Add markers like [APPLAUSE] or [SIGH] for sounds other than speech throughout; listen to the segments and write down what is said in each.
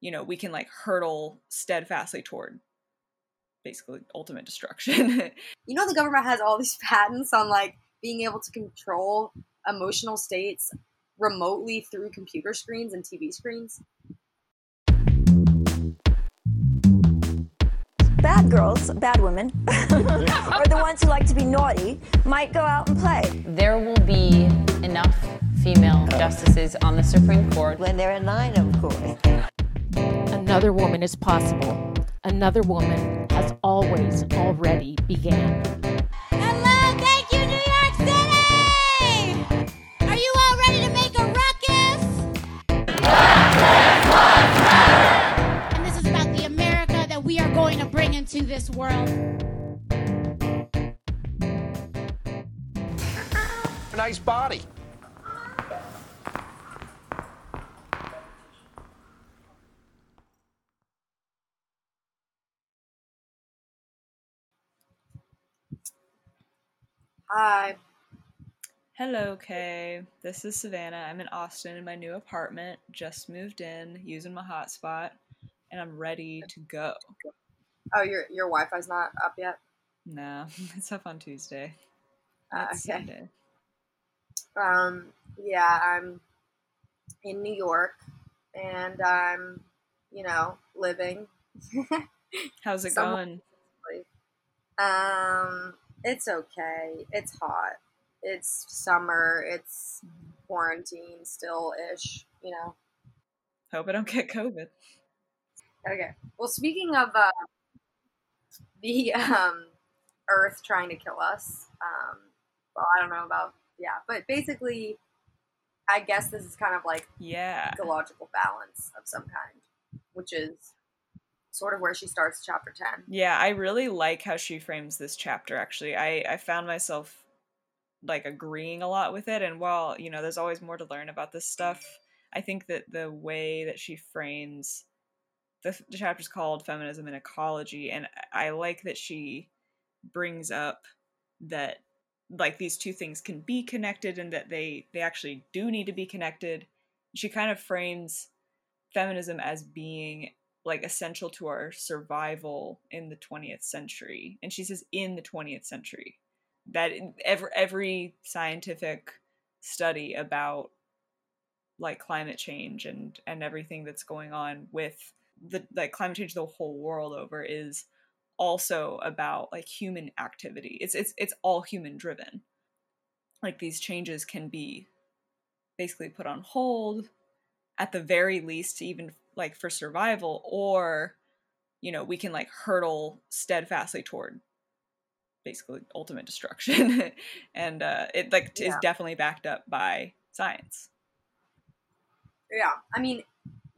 you know, we can like hurtle steadfastly toward basically ultimate destruction. [LAUGHS] you know, the government has all these [LAUGHS] patents on like being able to control emotional states remotely through computer screens and TV screens. Bad girls, bad women, [LAUGHS] or the ones who like to be naughty, might go out and play. There will be enough female justices on the Supreme Court. When they're in line, of course. Another woman is possible. Another woman has always already began. Hello, thank you, New York City! Are you all ready to make a ruckus? And this is about the America that we are going to bring into this world. Nice body. Hi. Hello, K. This is Savannah. I'm in Austin in my new apartment. Just moved in, using my hotspot, and I'm ready to go. Oh, your your Wi-Fi's not up yet. No, [LAUGHS] it's up on Tuesday. Uh, okay. Sunday. Um, yeah, I'm in New York, and I'm, you know, living. [LAUGHS] How's it Somewhat- going? Um, it's okay. It's hot. It's summer. It's quarantine still ish. You know. Hope I don't get COVID. Okay. Well, speaking of uh, the [LAUGHS] um, Earth trying to kill us, um, well, I don't know about yeah, but basically, I guess this is kind of like Yeah. ecological balance of some kind, which is sort of where she starts chapter ten. Yeah, I really like how she frames this chapter actually. I I found myself like agreeing a lot with it and while, you know, there's always more to learn about this stuff, I think that the way that she frames the, the chapter's called Feminism and Ecology and I like that she brings up that like these two things can be connected and that they they actually do need to be connected. She kind of frames feminism as being like essential to our survival in the 20th century and she says in the 20th century. That every every scientific study about like climate change and and everything that's going on with the like climate change the whole world over is also about like human activity. It's it's it's all human driven. Like these changes can be basically put on hold at the very least even like for survival or you know we can like hurtle steadfastly toward basically ultimate destruction. [LAUGHS] And uh it like is definitely backed up by science. Yeah, I mean,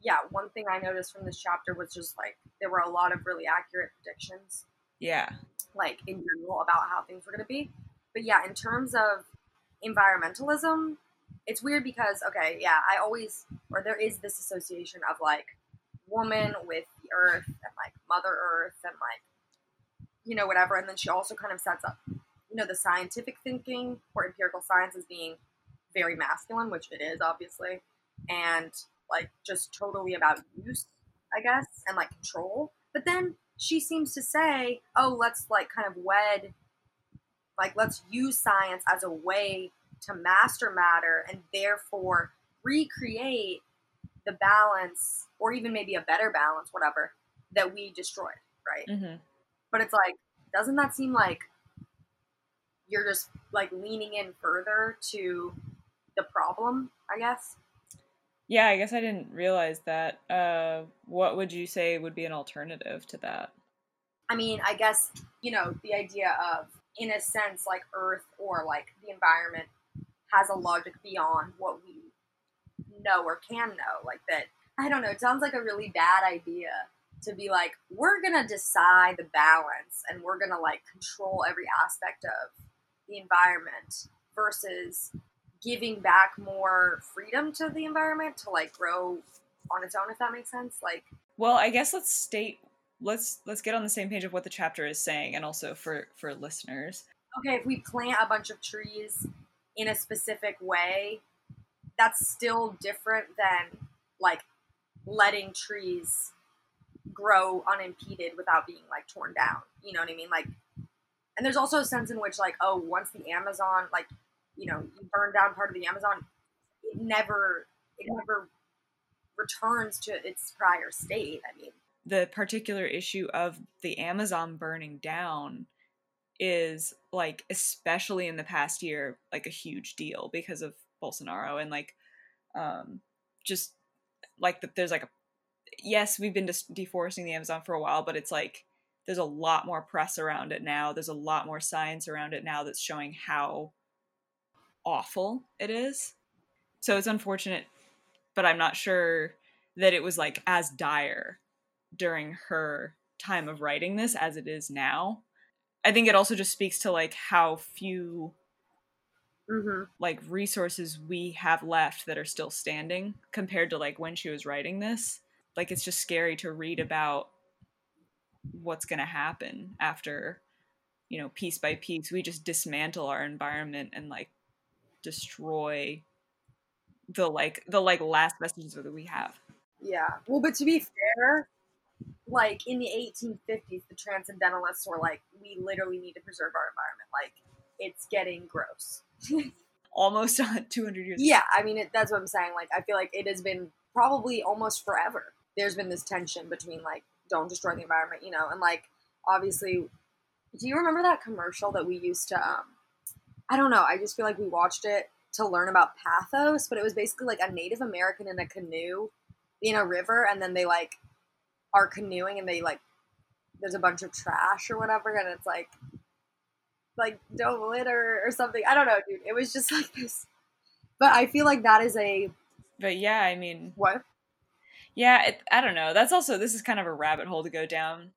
yeah. One thing I noticed from this chapter was just like there were a lot of really accurate predictions, yeah. Like in general about how things were going to be. But yeah, in terms of environmentalism, it's weird because okay, yeah, I always or there is this association of like woman with the earth and like Mother Earth and like you know whatever, and then she also kind of sets up you know the scientific thinking or empirical science as being very masculine, which it is obviously, and like just totally about use, I guess, and like control. But then she seems to say, "Oh, let's like kind of wed, like let's use science as a way to master matter and therefore recreate the balance, or even maybe a better balance, whatever that we destroyed." Right? hmm But it's like, doesn't that seem like you're just like leaning in further to the problem? I guess. yeah i guess i didn't realize that uh what would you say would be an alternative to that I mean, I guess, you know, the idea of, in a sense, like Earth or like the environment has a logic beyond what we know or can know. Like that, I don't know, it sounds like a really bad idea to be like, we're to decide the balance and we're to like control every aspect of the environment versus giving back more freedom to the environment to like grow on its own, if that makes sense. Like, well i guess let's state let's let's get on the same page of what the chapter is saying and also for for listeners okay, if we plant a bunch of trees in a specific way, that's still different than like letting trees grow unimpeded without being like torn down. You know what I mean? Like, and there's also a sense in which like, oh, once the Amazon, like, you know, you burn down part of the Amazon, it never, it never returns to its prior state. I mean, the particular issue of the Amazon burning down is like especially in the past year like a huge deal because of Bolsonaro and like um just like that there's like a yes we've been just deforesting the Amazon for a while but it's like there's a lot more press around it now there's a lot more science around it now that's showing how awful it is so it's unfortunate but I'm not sure that it was like as dire during her time of writing this as it is now. I think it also just speaks to like how few mm-hmm. like resources we have left that are still standing compared to like when she was writing this. Like it's just scary to read about what's going to happen after you know piece by piece we just dismantle our environment and like destroy the like the like last vestiges that we have. Yeah. Well, but to be fair, like in the 1850s, the transcendentalists were like, we literally need to preserve our environment. Like, it's getting gross. [LAUGHS] Almost 200 years. Yeah, I mean, it, that's what I'm saying. Like, I feel like it has been probably almost forever. There's been this tension between, like, don't destroy the environment, you know, and like, obviously, do you remember that commercial that we used to, um, I don't know, I just feel like we watched it to learn about pathos, but it was basically like a Native American in a canoe in a river, and then they like are canoeing and they like there's a bunch of trash or whatever and it's like like don't litter or something. I don't know, dude. It was just [LAUGHS] like this. But I feel like that is a But yeah, I mean what? Yeah, it, I don't know. That's also this is kind of a rabbit hole to go down.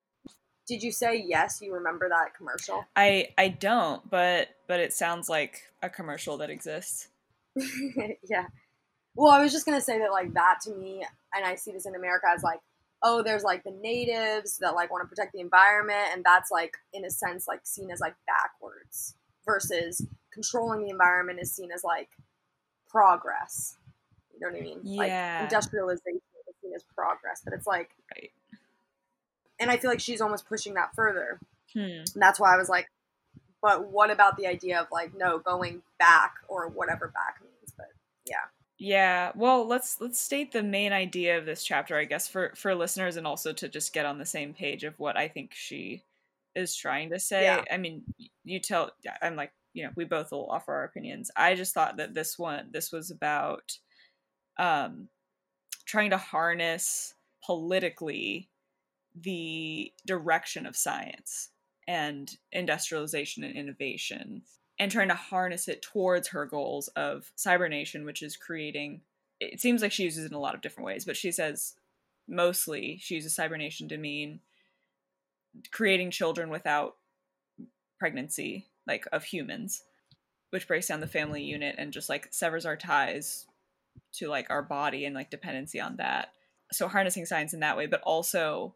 Did you say yes, you remember that commercial? I I don't, but but it sounds like a commercial that exists. [LAUGHS] yeah. Well, I was just going to say that like that to me and I see this in America as like oh, there's like the natives that like want to protect the environment, and that's like in a sense like seen as like backwards versus controlling the environment is seen as like progress. You know what I mean? Yeah. Like industrialization is seen as progress, but it's like, right. and I feel like she's almost pushing that further. Hmm. And that's why I was like, but what about the idea of like no going back or whatever back means? Yeah, well, let's let's state the main idea of this chapter, I guess, for for listeners, and also to just get on the same page of what I think she is trying to say. Yeah. I mean, you tell. I'm like, you know, we both will offer our opinions. I just thought that this one, this was about, um, trying to harness politically the direction of science and industrialization and innovation and trying to harness it towards her goals of cybernation which is creating it seems like she uses it in a lot of different ways but she says mostly she uses cybernation to mean creating children without pregnancy like of humans which breaks down the family unit and just like severs our ties to like our body and like dependency on that. So harnessing science in that way but also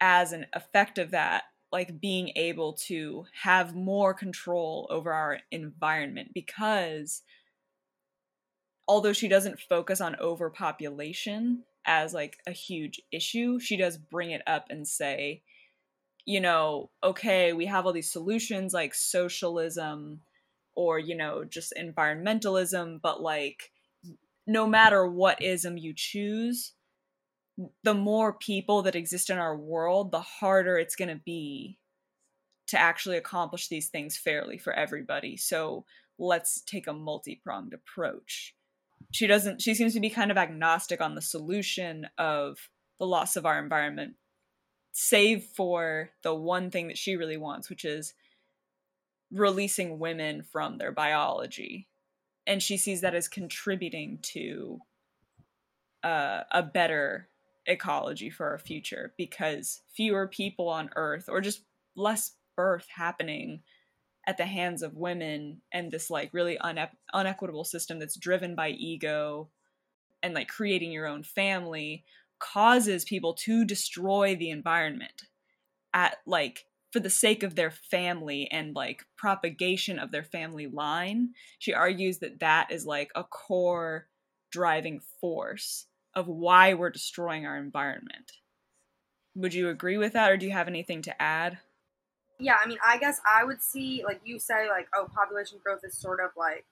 as an effect of that like being able to have more control over our environment because although she doesn't focus on overpopulation as like a huge issue she does bring it up and say you know okay we have all these solutions like socialism or you know just environmentalism but like no matter what ism you choose the more people that exist in our world, the harder it's going to be to actually accomplish these things fairly for everybody. So let's take a multi pronged approach. She doesn't, she seems to be kind of agnostic on the solution of the loss of our environment, save for the one thing that she really wants, which is releasing women from their biology. And she sees that as contributing to uh, a better ecology for our future because fewer people on earth or just less birth happening at the hands of women and this like really une- unequitable system that's driven by ego and like creating your own family causes people to destroy the environment at like for the sake of their family and like propagation of their family line. She argues that that is like a core driving force of why we're destroying our environment. Would you agree with that or do you have anything to add? yeah, I mean, I guess I would see, like you say, like, oh, population growth is sort of like,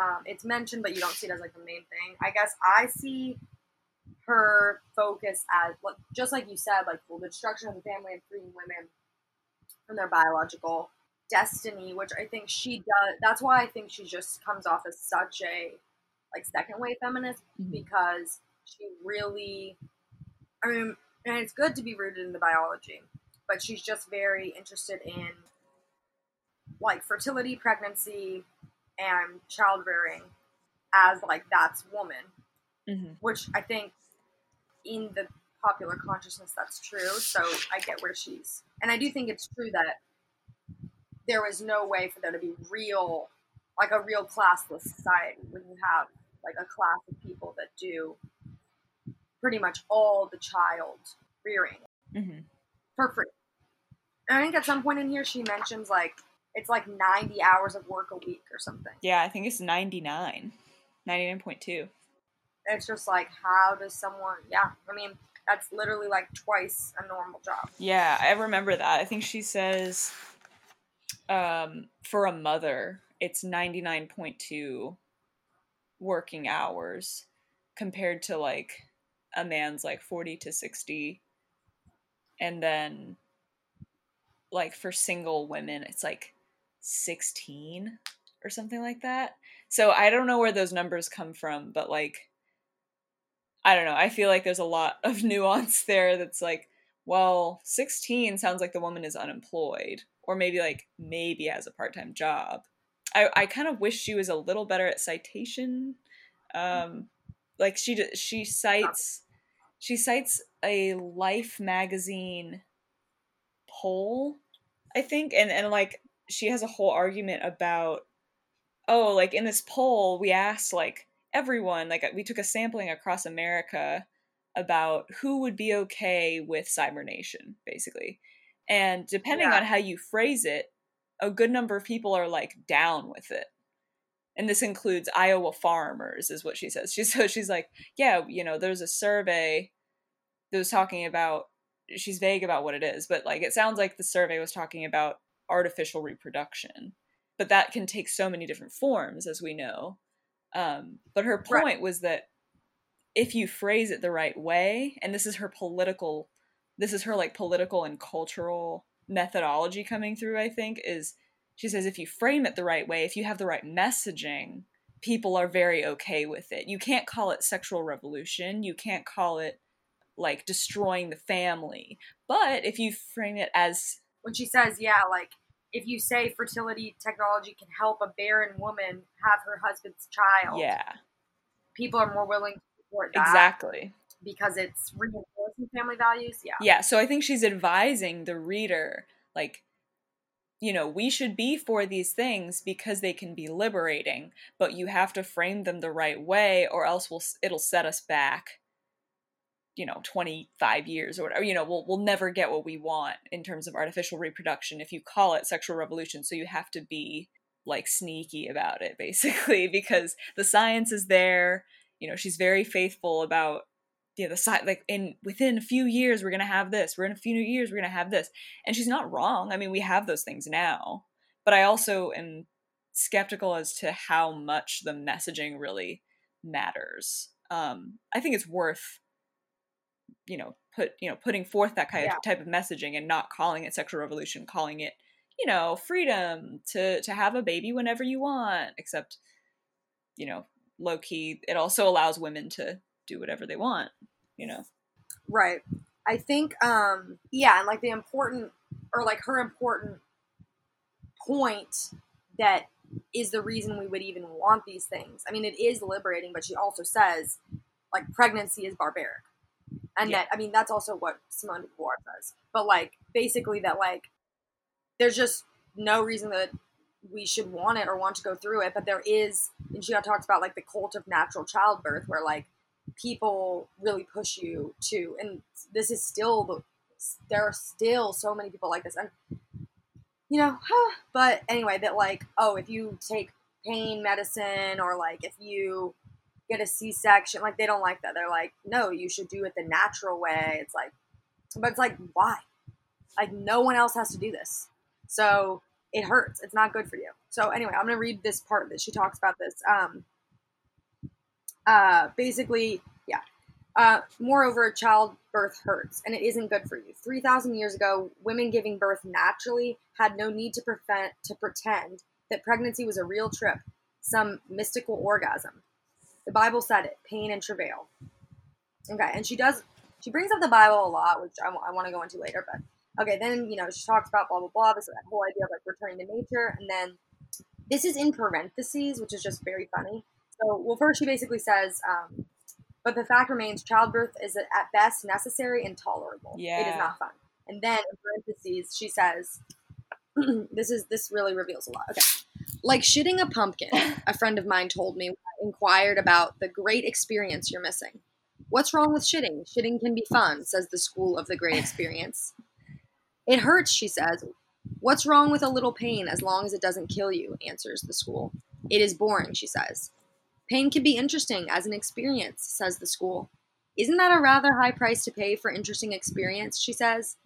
um, it's mentioned, but you don't see it as like the main thing. I guess I see her focus as, like, just like you said, like, well, the destruction of the family and freeing women from their biological destiny, which I think she does. That's why I think she just comes off as such a, like, second wave feminist Mhm. because she really, I mean, and it's good to be rooted in the biology but she's just very interested in like fertility, pregnancy, and child rearing as like that's woman, Mm-hmm. which I think in the popular consciousness that's true. So I get where she's, and I do think it's true that there was no way for there to be real, like a real classless society when you have like a class of people that do pretty much all the child rearing Mm-hmm. for free. And I think at some point in here she mentions like it's like 90 hours of work a week or something. Yeah, I think it's 99. 99.2. It's just like how does someone yeah, I mean that's literally like twice a normal job. Yeah, I remember that. I think she says um, for a mother, it's 99.2 working hours compared to like a man's like 40 to 60. And then like for single women, it's like 16 or something like that. So I don't know where those numbers come from, but like I don't know. I feel like there's a lot of [LAUGHS] nuance there that's like, well, 16 sounds like the woman is unemployed or maybe like maybe has a part-time job. I I kind of wish she was a little better at citation. Um like she she cites she cites a Life magazine poll, I think, and and like she has a whole argument about oh, like in this poll we asked like everyone like we took a sampling across America about who would be okay with cybernation basically. And depending Yeah. on how you phrase it, a good number of people are like down with it. And this includes Iowa farmers, is what she says. She's [LAUGHS] so she's like, yeah, you know, there's a survey that was talking about. She's vague about what it is, but like it sounds like the survey was talking about artificial reproduction, but that can take so many different forms, as we know. Um, but her point Right. was that if you phrase it the right way, and this is her political, this is her like political and cultural methodology coming through. I think is she says if you frame it the right way, if you have the right messaging, people are very okay with it. You can't call it sexual revolution. You can't call it like destroying the family. But if you frame it as When she says, yeah, like if you say fertility technology can help a barren woman have her husband's child, yeah, people are more willing to support that exactly. because it's reinforcing family values. Yeah. Yeah, so I think she's advising the reader like you know, we should be for these things because they can be liberating, but you have to frame them the right way or else we'll it'll set us back you know 25 years or whatever you know we'll we'll never get what we want in terms of artificial reproduction if you call it sexual revolution. So you have to be like sneaky about it basically [LAUGHS] because the science is there you know she's very faithful about the side like in within a few years we're gonna have this we're in a few years we're gonna have this. And she's not wrong i mean we have those things now. But i also am skeptical as to how much the messaging really matters. Um i think it's worth you know put you know putting forth that kind Yeah. of type of messaging and not calling it sexual revolution calling it you know freedom to to have a baby whenever you want except you know low key it also allows women to do whatever they want you know Right. I think, um, yeah, and like the important, or like her important point that is the reason we would even want these things. I mean, it is liberating, but she also says, like, pregnancy is barbaric. And Yeah. that, I mean, that's also what Simone de Beauvoir says. But, like, basically, that, like, there's just no reason that we should want it or want to go through it. But there is, and she talks about, like, the cult of natural childbirth, where, like, people really push you to and this is still the there are still so many people like this and you know but anyway that like oh if you take pain medicine or like if you get a C-section. Like they don't like that. They're like, no, you should do it the natural way. It's like, but it's like, why? Like no one else has to do this. So it hurts. It's not good for you. So anyway, I'm gonna read this part that she talks about this. Um, uh, basically. Uh, moreover, childbirth hurts, and it isn't good for you. Three thousand years ago, women giving birth naturally had no need to prevent to pretend that pregnancy was a real trip, some mystical orgasm. The Bible said it: pain and travail. Okay, and she does. She brings up the Bible a lot, which I, want to go into later. But okay, then you know she talks about blah blah blah. This whole idea of like returning to nature, and then this is in parentheses, which is just very funny. So, well, first she basically says, um, but the fact remains, childbirth is at best necessary and tolerable. It Yeah. is not fun. And then in parentheses, she says, [CLEARS THROAT] this is this really reveals a lot. Okay. Like shitting a pumpkin, [LAUGHS] a friend of mine told me inquired about the great experience you're missing. What's wrong with shitting? Shitting can be fun, says the school of the great [LAUGHS] experience. It hurts, she says. What's wrong with a little pain as long as it doesn't kill you? answers the school. It is boring, she says. Pain can be interesting as an experience, says the school. Isn't that a rather high price to pay for interesting experience? She says.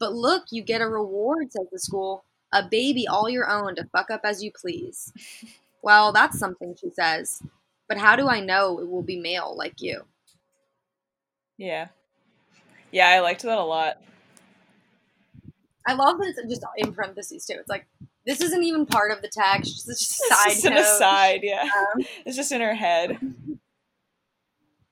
But look, you get a reward, says the school. A baby all your own to fuck up as you please. [LAUGHS] Well, that's something, she says. But how do I know it will be male like you? Yeah. Yeah, I liked that a lot. I love that it's just in parentheses too. It's like this isn't even part of the text. It's just a It's side just an aside, yeah. Um, It's just in her head.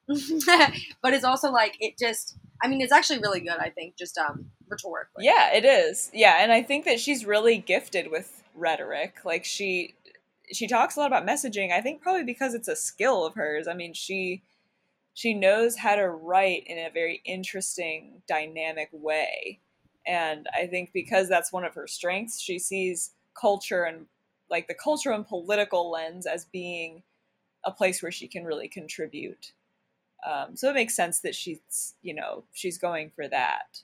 [LAUGHS] but it's also like it just. I mean, it's actually really good. I think just um rhetorically. Yeah, it is. Yeah, and I think that she's really gifted with rhetoric. Like she she talks a lot about messaging. I think probably because it's a skill of hers. I mean, she she knows how to write in a very interesting, dynamic way. And I think because that's one of her strengths, she sees culture and like the cultural and political lens as being a place where she can really contribute. Um, so it makes sense that she's, you know, she's going for that.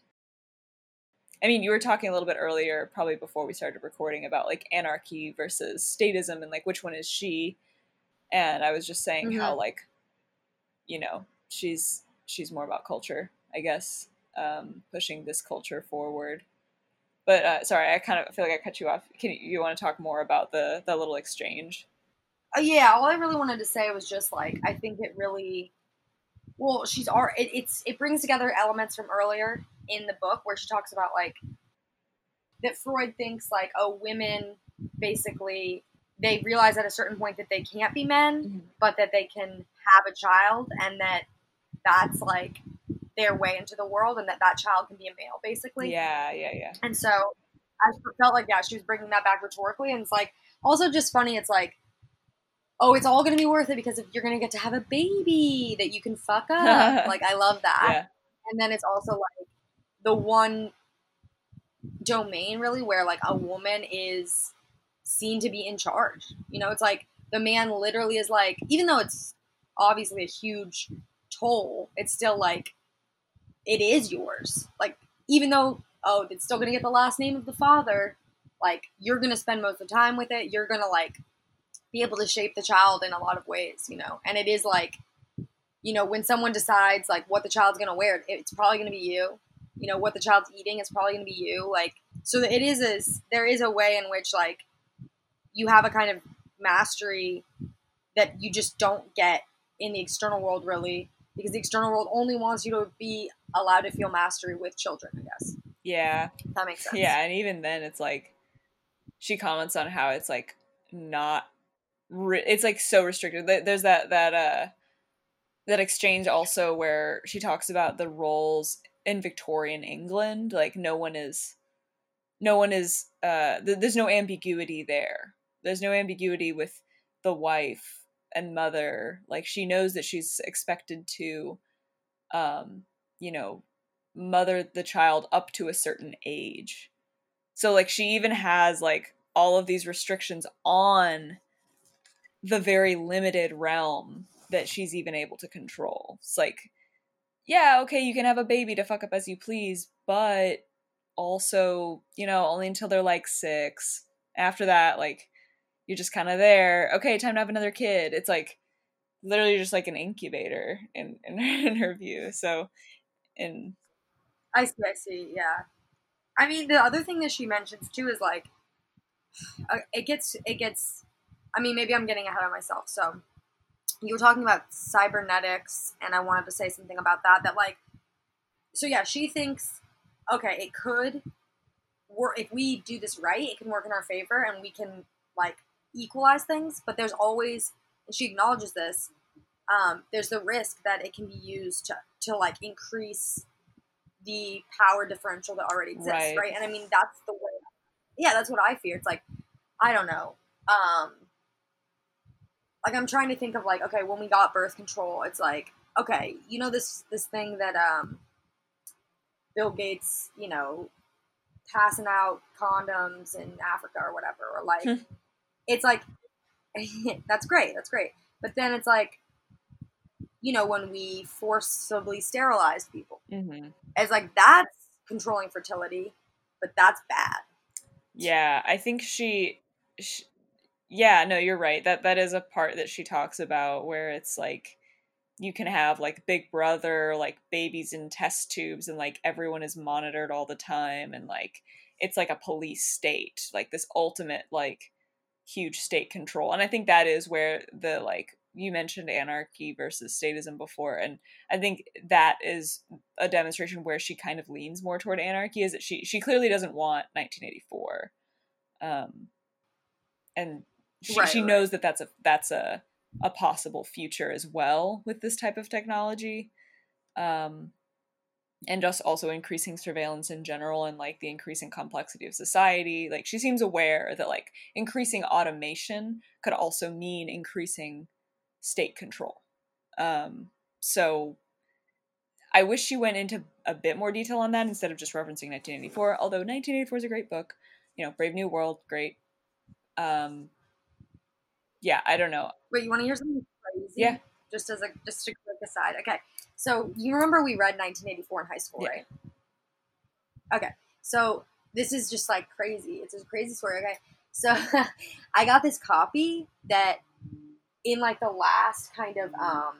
I mean, you were talking a little bit earlier, probably before we started recording, about like anarchy versus statism and like which one is she. And I was just saying how like, you know, she's she's more about culture, I guess, um, pushing this culture forward. But uh, sorry, I kind of feel like I cut you off. Can you, you want to talk more about the the little exchange? Uh, yeah, all I really wanted to say was just like I think it really, well, she's ar- it, it's it brings together elements from earlier in the book where she talks about like that Freud thinks like oh women basically they realize at a certain point that they can't be men, but that they can have a child and that that's like their way into the world and that that child can be a male basically. Yeah, yeah, yeah. And so I felt like, yeah, she was bringing that back rhetorically. And it's like, also just funny. It's like, oh, it's all going to be worth it because if you're going to get to have a baby that you can fuck up. [LAUGHS] like, I love that. Yeah. And then it's also like the one domain really where like a woman is seen to be in charge. You know, it's like the man literally is like, even though it's obviously a huge toll, it's still like, it is yours. Like, even though, oh, it's still going to get the last name of the father, like, you're going to spend most of the time with it. You're going to, like, be able to shape the child in a lot of ways, you know? And it is like, you know, when someone decides, like, what the child's going to wear, it's probably going to be you. You know, what the child's eating is probably going to be you. Like, so it is a, there is a way in which, like, you have a kind of mastery that you just don't get in the external world, really, because the external world only wants you to be allowed to feel mastery with children, I guess. Yeah. That makes sense. Yeah, and even then, it's like she comments on how it's like not. Re- it's like so restricted. There's that that uh that exchange also where she talks about the roles in Victorian England. Like no one is, no one is. Uh, th- there's no ambiguity there. There's no ambiguity with the wife and mother. Like she knows that she's expected to, um, you know, mother the child up to a certain age. So like she even has like all of these restrictions on the very limited realm that she's even able to control. It's like yeah, okay, you can have a baby to fuck up as you please, but also, you know, only until they're like 6. After that, like you're just kind of there. Okay, time to have another kid. It's like literally just like an incubator in in, [LAUGHS] in her view. So, and I see, I see, yeah. I mean, the other thing that she mentions too is like, uh, it gets, it gets. I mean, maybe I'm getting ahead of myself. So, you were talking about cybernetics, and I wanted to say something about that. That like, so yeah, she thinks, okay, it could work if we do this right. It can work in our favor, and we can like equalize things. But there's always, and she acknowledges this. Um, there's the risk that it can be used to to like increase the power differential that already exists, Right. right? And I mean, that's the way. Yeah, that's what I fear. It's like, I don't know. Um, like I'm trying to think of like, okay, when we got birth control, it's like, okay, you know this this thing that um, Bill Gates, you know, passing out condoms in Africa or whatever, or like, Hmm. it's like, [LAUGHS] that's great, that's great. But then it's like, you know, when we forcibly sterilize people, mhm. it's like that's controlling fertility, but that's bad. yeah, I think she, she, yeah, no, you're right. That that is a part that she talks about where it's like you can have like Big Brother, like babies in test tubes, and like everyone is monitored all the time, and like it's like a police state, like this ultimate like huge state control. And I think that is where the like you mentioned anarchy versus statism before, and I think that is a demonstration where she kind of leans more toward anarchy. Is that she she clearly doesn't want 1984, um, and she, Right, she right. knows that that's a that's a a possible future as well with this type of technology um and just also increasing surveillance in general and like the increasing complexity of society like she seems aware that like increasing automation could also mean increasing state control um so i wish she went into a bit more detail on that instead of just referencing 1984 although 1984 is a great book you know brave new world great um yeah i don't know Wait, you want to hear something crazy? Yeah. Just as a just a quick aside. Okay. So you remember we read 1984 in high school, Yeah. right? Okay. So this is just like crazy. It's a crazy story. Okay. So [LAUGHS] I got this copy that in like the last kind of um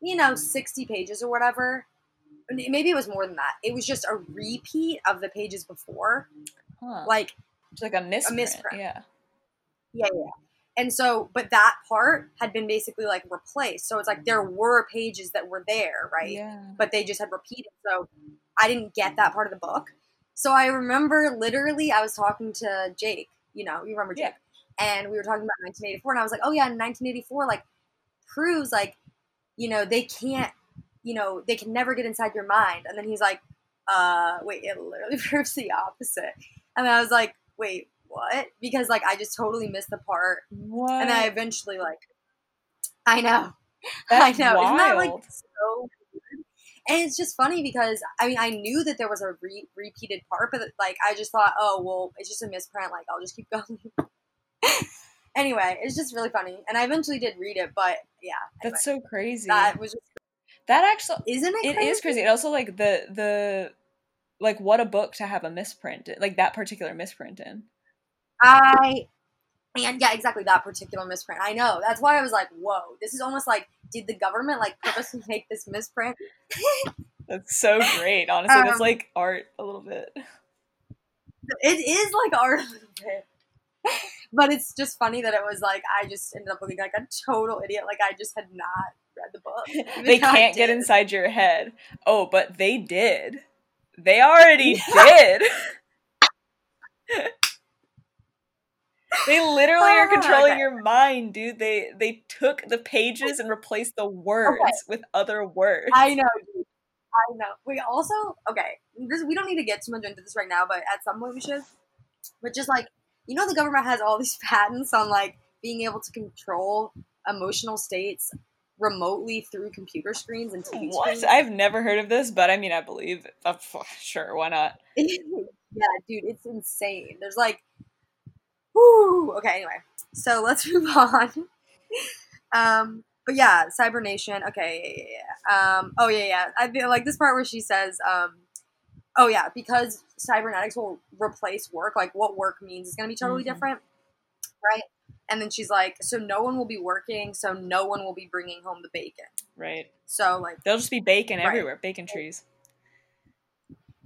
you know 60 pages or whatever maybe it was more than that it was just a repeat of the pages before huh. like It's like a misprint. misprint. Yeah. Yeah, yeah. And so, but that part had been basically like replaced. So it's like there were pages that were there, right? Yeah. But they just had repeated. So I didn't get that part of the book. So I remember literally, I was talking to Jake. You know, you remember Jake, and we were talking about 1984, and I was like, "Oh yeah, in 1984, like proves like, you know, they can't, you know, they can never get inside your mind." And then he's like, "Uh, wait, it literally [LAUGHS] proves the opposite." And I was like, "Wait, what?" Because like I just totally missed the part What? and I eventually like, I know, [LAUGHS] That's I know, isn't that like wild. so? Weird? And it's just funny because I mean I knew that there was a re- repeated part, but like I just thought, oh well, it's just a misprint. Like I'll just keep [LAUGHS] going. [LAUGHS] anyway, it's just really funny, and I eventually did read it, but yeah, anyway, That's so crazy. that was just that actually isn't it? it is crazy. And also like the the like what a book to have a misprint like that particular misprint in. I and yeah, exactly that particular misprint. I know. That's why I was like, whoa, this is almost like, did the government like purposely [LAUGHS] make this misprint? That's so great. Honestly, that's Um, like art a little bit. It is like art a little bit. But it's just funny that it was like I just ended up looking like a total idiot. Like I just had not read the book. [LAUGHS] they can't get inside your head. Oh, but they did. They already [LAUGHS] did. [LAUGHS] they literally are controlling okay. your mind, dude. They they took the pages and replaced the words with other words. I know, dude. I know. We also okay. This we don't need to get too much into this right now, but at some point we should. But just like you know, the government has all these [LAUGHS] patents on like being able to control emotional states remotely through computer screens and TV what? screens. I've never heard of this, but I mean, I believe. Uh, sure, why not? [LAUGHS] yeah, dude, it's insane. There's like, whoo. Okay, anyway, so let's [LAUGHS] move on. um, but yeah, Cybernation. Okay, yeah, yeah, yeah. Um, oh yeah, yeah. I feel like this part where she says, um, oh yeah, because cybernetics will replace work. Like what work means is going to be totally Mhm. different, right? And then she's like, so no one will be working, so no one will be bringing home the bacon. Right. So like, There'll just be bacon Right. everywhere. Bacon [LAUGHS] trees.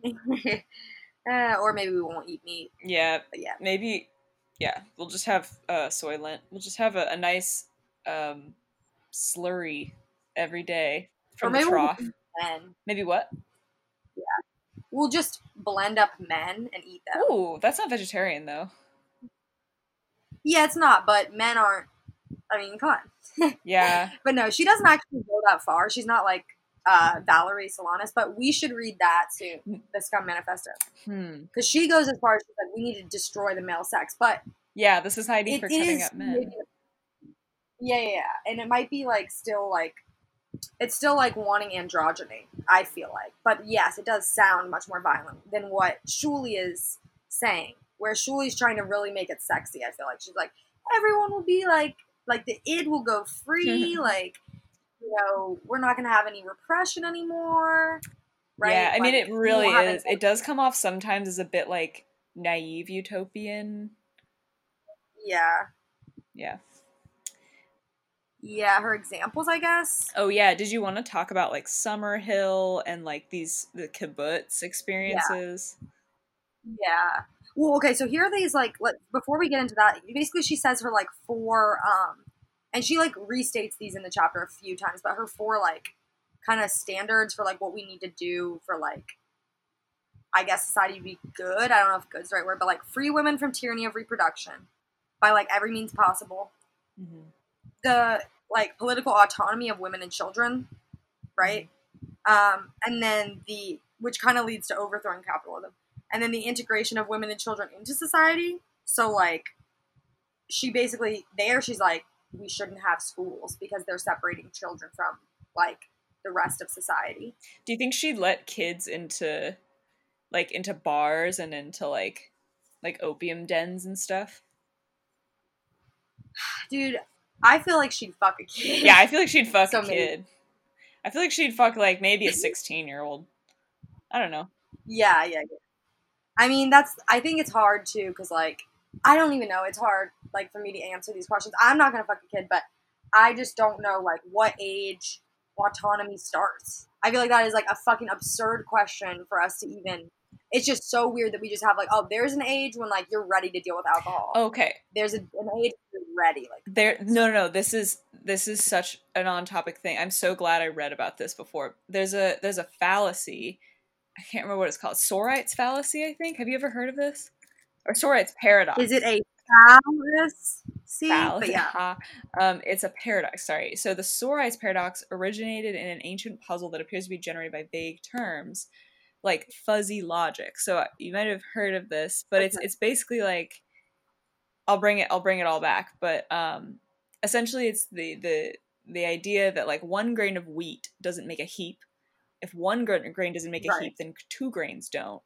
uh, or maybe we won't eat meat. Yeah. But yeah, Maybe. Yeah. We'll just have uh, Soylent. We'll just have a, a nice um, slurry every day or from the maybe we'll, trough. men. Maybe what? We'll just blend up men and eat them. Ooh, that's not vegetarian though. Yeah, it's not, but men aren't. I mean, come on. [LAUGHS] Yeah. But no, she doesn't actually go that far. She's not like uh, Valerie Solanas, but we should read that soon, the Scum Manifesto, Hmm. because she goes as far as she's like, we need to destroy the male sex, but Yeah. This is Heidi it for cutting up men. maybe- yeah, yeah, yeah, and it might be like still like it's still like wanting androgyny. I feel like, but yes, it does sound much more violent than what Shulie is saying. Where Shulie's trying to really make it sexy. I feel like she's like everyone will be like like the id will go free. Mm-hmm. like you know we're not gonna have any repression anymore. Right? Yeah, I mean, it really is. It does come off sometimes as a bit like naive utopian. Yeah, Yeah. Yeah. Her examples, I guess. Oh yeah. Did you want to talk about like Summerhill and like these the kibbutz experiences? Yeah. Well, okay, so here are these like let, before we get into that, basically she says her like four um and she like restates these in the chapter a few times, but her four like kind of standards for like what we need to do for like I guess society to be good. I don't know if good's the right word, but like free women from tyranny of reproduction by like every means possible. Mhm. The like political autonomy of women and children, right? Um, and then the which kind of leads to overthrowing capitalism, and then the integration of women and children into society. So like, she basically there she's like, we shouldn't have schools because they're separating children from like the rest of society. Do you think she'd let kids into like into bars and into like like opium dens and stuff? Dude, I feel like she'd fuck a kid. Yeah, I feel like she'd fuck [LAUGHS] So a kid. I feel like she'd fuck like maybe a sixteen year old. I don't know. Yeah, yeah, yeah. I mean, that's. I think it's hard too, because like, I don't even know. It's hard, like, for me to answer these questions. I'm not gonna fuck a kid, but I just don't know, like, what age autonomy starts. I feel like that is like a fucking absurd question for us to even. It's just so weird that we just have like, oh, there's an age when like you're ready to deal with alcohol. Okay, There's a, an age when you're ready. Like, there. No, no, no. This is this is such an on topic thing. I'm so glad I read about this before. There's a there's a fallacy. I can't remember what it's called. Sorites fallacy. I think. Have you ever heard of this? Or Sorites paradox. is it a fallacy? fallacy. Yeah, [LAUGHS] um, it's a paradox. Sorry. So the Sorites paradox originated in an ancient puzzle that appears to be generated by vague terms, like fuzzy logic. So uh, you might have heard of this, but it's Okay. it's basically like I'll bring it I'll bring it all back. But um, essentially, it's the the the idea that like one grain of wheat doesn't make a heap. If one grain doesn't make a Right. heap, then two grains don't.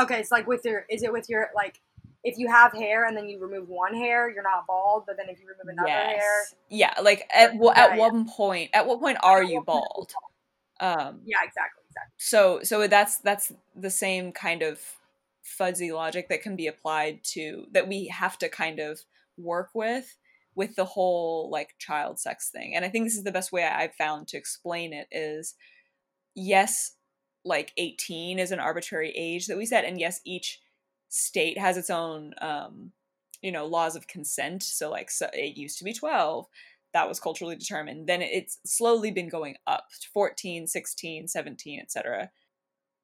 Okay, it's like with your is it with your like if you have hair and then you remove one hair, you're not bald, but then if you remove another hair, Yeah, like at wha- at one point, at what point are you bald? Um, yeah, exactly, so so that's that's the same kind of fuzzy logic that can be applied to that we have to kind of work with with the whole like child sex thing. And i think this is the best way i've found to explain it is yes like 18 is an arbitrary age that we set and yes each state has its own um you know laws of consent. So like so it used to be 12 that was culturally determined then it's slowly been going up 14 16 17 etc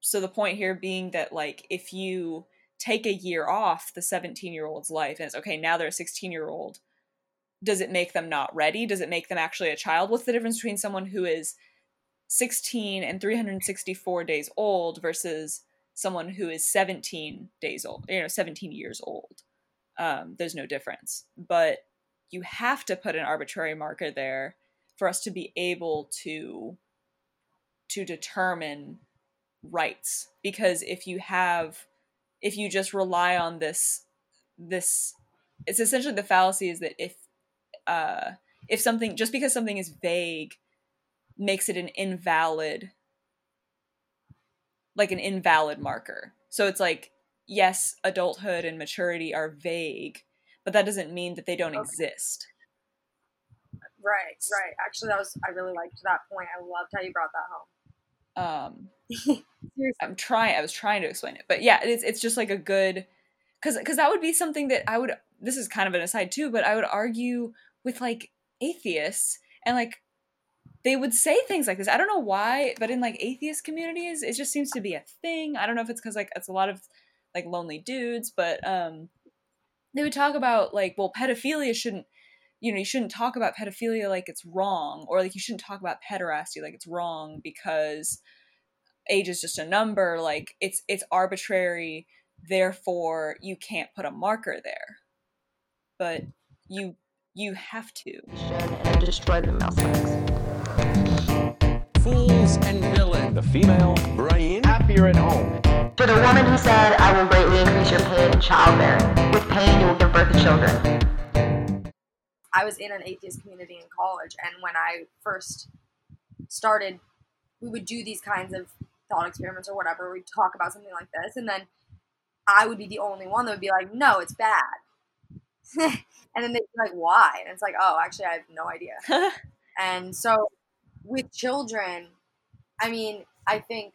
so the point here being that like if you take a year off the 17 year old's life and it's okay now they're a 16 year old does it make them not ready? Does it make them actually a child? What's the difference between someone who is 16 and 364 days old versus someone who is 17 days old you know 17 years old? Um, there's no difference. But you have to put an arbitrary marker there for us to be able to to determine rights. Because if you have if you just rely on this this it's essentially the fallacy is that if uh if something just because something is vague makes it an invalid like an invalid marker. So it's like yes adulthood and maturity are vague but that doesn't mean that they don't Okay. exist. Right, right. Actually, that was I really liked that point. I loved how you brought that home. Um, [LAUGHS] I'm trying. I was trying to explain it, but yeah, it's it's just like a good, because because that would be something that I would. This is kind of an aside too, but I would argue with like atheists and like they would say things like this. I don't know why, but in like atheist communities, it just seems to be a thing. I don't know if it's because like it's a lot of like lonely dudes, but um, they would talk about like well, pedophilia shouldn't. You know, you shouldn't talk about pedophilia like it's wrong, or like you shouldn't talk about pederasty like it's wrong because age is just a number like it's it's arbitrary therefore you can't put a marker there but you you have to and destroy the male sex. Fools and villains. The female brain. Happier at home. For the woman who said, I will greatly increase your pain in childbearing. With pain, you will give birth to children. I was in an atheist community in college, and when I first started, we would do these kinds of thought experiments or whatever. We'd talk about something like this, and then I would be the only one that would be like, "No, it's bad," [LAUGHS] and then they'd be like, "Why?" And it's like, "Oh, actually, I have no idea." [LAUGHS] And so with children, I mean, I think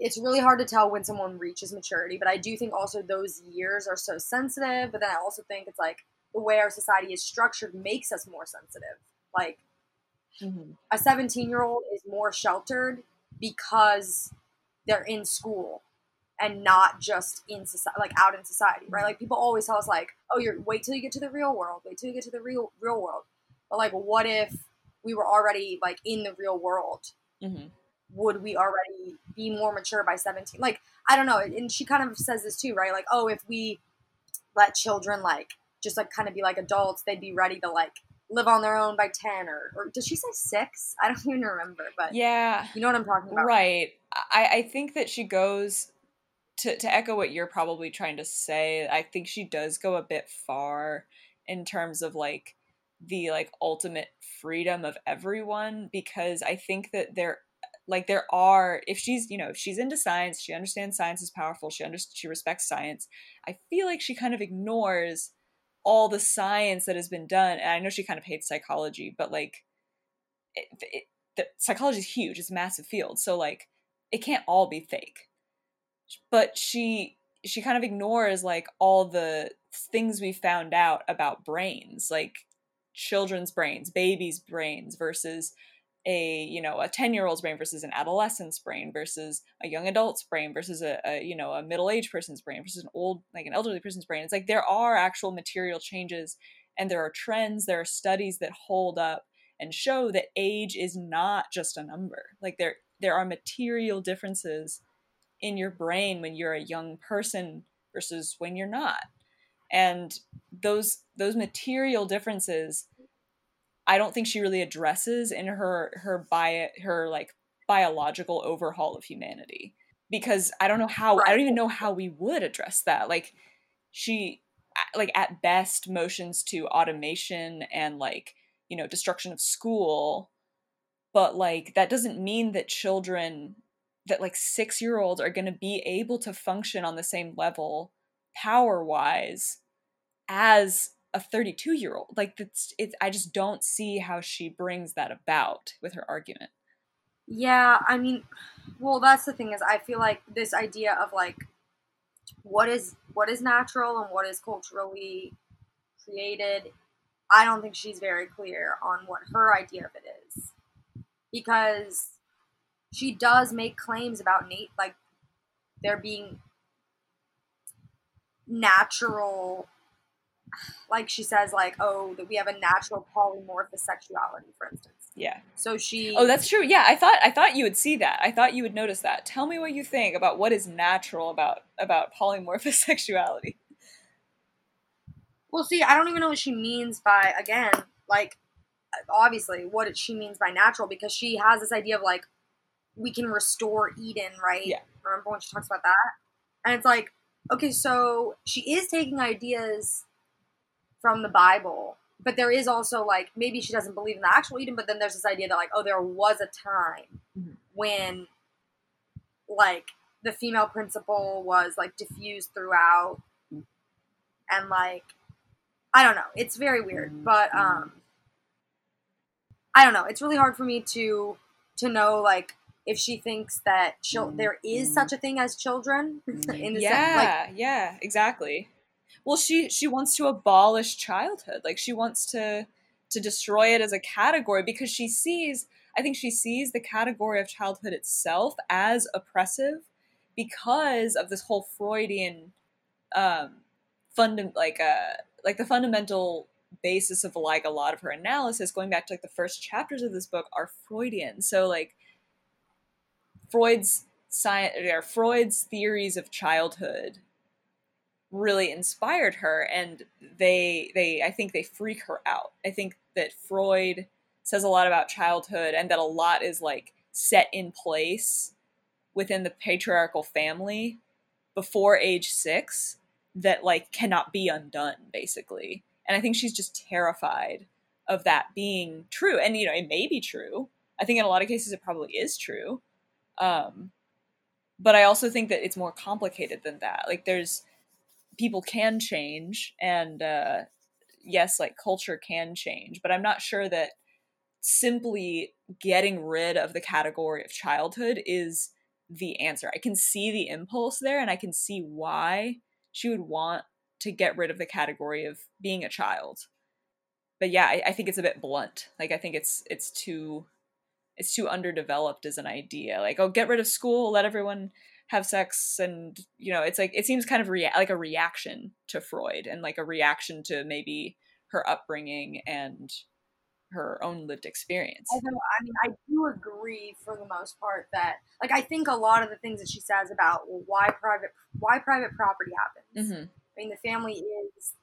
it's really hard to tell when someone reaches maturity, but I do think also those years are so sensitive. But then I also think it's like the way our society is structured makes us more sensitive. Like Mhm. a 17 year old is more sheltered because they're in school and not just in society, like out in society, right? Like people always tell us, like, "Oh, you're wait till you get to the real world. Wait till you get to the real real world." But like, what if we were already like in the real world? Mhm. Would we already be more mature by 17? Like, I don't know. And she kind of says this too, right? Like, oh, if we let children like just like kind of be like adults, they'd be ready to like live on their own by 10 or, or does she say six? I don't even remember, but yeah you know what I'm talking about. right I, I think that she goes to, to echo what you're probably trying to say i think she does go a bit far in terms of like the like ultimate freedom of everyone because i think that there like there are if she's you know if she's into science she understands science is powerful she under, she respects science i feel like she kind of ignores all the science that has been done and i know she kind of hates psychology but like it, it, the, psychology is huge it's a massive field so like it can't all be fake. But she she kind of ignores like all the things we found out about brains like children's brains babies brains versus a you know a 10 year old's brain versus an adolescent's brain versus a young adult's brain versus a, a you know a middle-aged person's brain versus an old like an elderly person's brain. It's like there are actual material changes and there are trends there are studies that hold up and show that age is not just a number. Like there there are material differences in your brain when you're a young person versus when you're not. And those those material differences i don't think she really addresses in her her bio her like biological overhaul of humanity. Because i don't know how i don't even know how we would address that. Like she like at best motions to automation and like you know destruction of school. But like that doesn't mean that children that like six year olds are going to be able to function on the same level power wise as a 32 year old like that's it's i just don't see how she brings that about with her argument Yeah, I mean, well, that's the thing is, I feel like this idea of like what is what is natural and what is culturally created. I don't think she's very clear on what her idea of it is, because she does make claims about Nate, like there being natural like she says like oh that we have a natural polymorphous sexuality for instance yeah so she oh that's true yeah i thought i thought you would see that i thought you would notice that tell me what you think about what is natural about about polymorphous [LAUGHS] sexuality Well, see, I don't even know what she means by again, like obviously what she means by natural because she has this idea of like we can restore Eden, right? Yeah. Remember when she talks about that? And it's like, okay, so she is taking ideas from the Bible, but there is also like maybe she doesn't believe in the actual Eden, but then there's this idea that like, oh, there was a time Mhm. when like the female principle was like diffused throughout and like I don't know. It's very weird, but um, I don't know. It's really hard for me to to know like if she thinks that there is such a thing as children [LAUGHS] in the sense, like yeah yeah exactly well she she wants to abolish childhood. Like she wants to to destroy it as a category because she sees i think she sees the category of childhood itself as oppressive because of this whole freudian um funda- like uh like the fundamental basis of like a lot of her analysis going back to like the first chapters of this book are freudian. So like freud's science or freud's theories of childhood really inspired her and they they i think they freak her out. I think that freud says a lot about childhood and that a lot is like set in place within the patriarchal family before age 6 that like cannot be undone basically. And i think she's just terrified of that being true. And you know it may be true. I think in a lot of cases it probably is true. Um but i also think that it's more complicated than that. Like there's people can change and uh yes like culture can change but i'm not sure that simply getting rid of the category of childhood is the answer. I can see the impulse there and i can see why she would want to get rid of the category of being a child. But yeah I, I think it's a bit blunt. Like i think it's it's too it's too underdeveloped as an idea. Like oh get rid of school let everyone have sex and you know it's like it seems kind of rea- like a reaction to freud and like a reaction to maybe her upbringing and her own lived experience Although I mean, I do agree for the most part that, like, I think a lot of the things that she says about well, why private why private property happens. hmm I mean, the family is,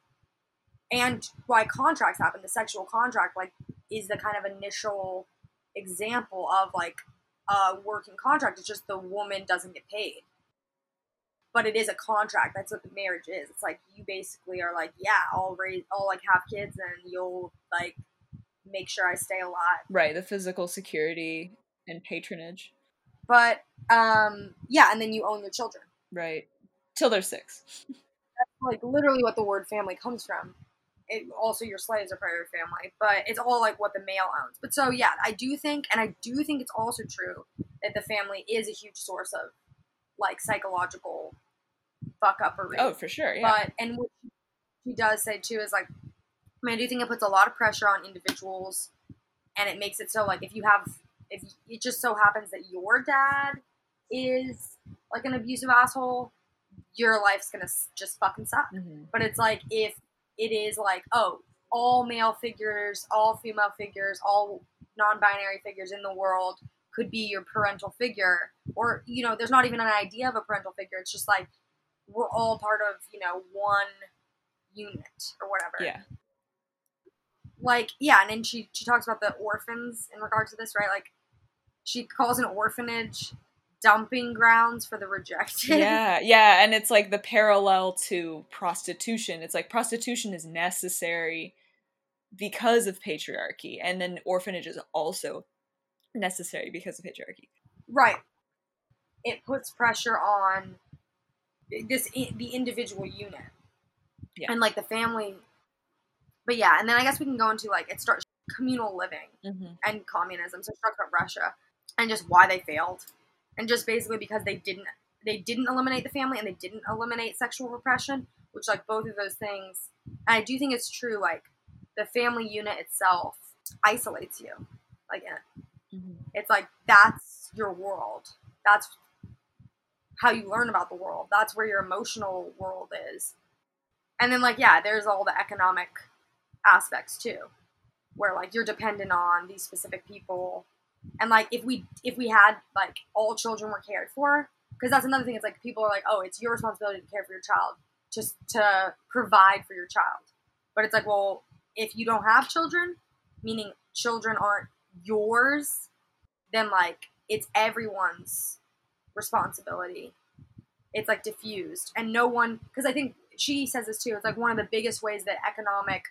and why contracts happen. The sexual contract, like, is the kind of initial example of like a working contract. It's just the woman doesn't get paid, but it is a contract. That's what the marriage is. It's like you basically are like, yeah, I'll raise, I'll like have kids, and you'll like make sure I stay alive. right the physical security and patronage But um, yeah, and then you own your children. right till they're six like literally what the word family comes from. It, also, your slaves are part of your family, but it's all like what the male owns. But so yeah, I do think, and I do think it's also true that the family is a huge source of like psychological fuck up or oh for sure yeah But and what she does say too is like, I mean, I do think it puts a lot of pressure on individuals, and it makes it so like if you have if it just so happens that your dad is like an abusive asshole, your life's gonna just fucking suck. Mhm. But it's like if it is like oh, all male figures, all female figures, all non-binary figures in the world could be your parental figure, or you know, there's not even an idea of a parental figure. It's just like we're all part of you know one unit or whatever. Yeah. Like yeah and then she she talks about the orphans in regards to this right? Like she calls an orphanage dumping grounds for the rejected yeah yeah and it's like the parallel to prostitution it's like prostitution is necessary because of patriarchy and then orphanage is also necessary because of patriarchy right it puts pressure on this the individual unit Yeah. and like the family but yeah and then i guess we can go into like it starts communal living mm-hmm. and communism. So she talks about Russia and just why they failed, and just basically because they didn't they didn't eliminate the family and they didn't eliminate sexual repression, which like both of those things. And I do think it's true. Like the family unit itself isolates you. Like it- Mm-hmm. it's like that's your world. That's how you learn about the world. That's where your emotional world is. And then like yeah, there's all the economic aspects too where like you're dependent on these specific people and like if we if we had like all children were cared for because that's another thing it's like people are like oh it's your responsibility to care for your child just to provide for your child. But it's like well if you don't have children meaning children aren't yours then like it's everyone's responsibility. It's like diffused. And no one because i think she says this too it's like one of the biggest ways that economic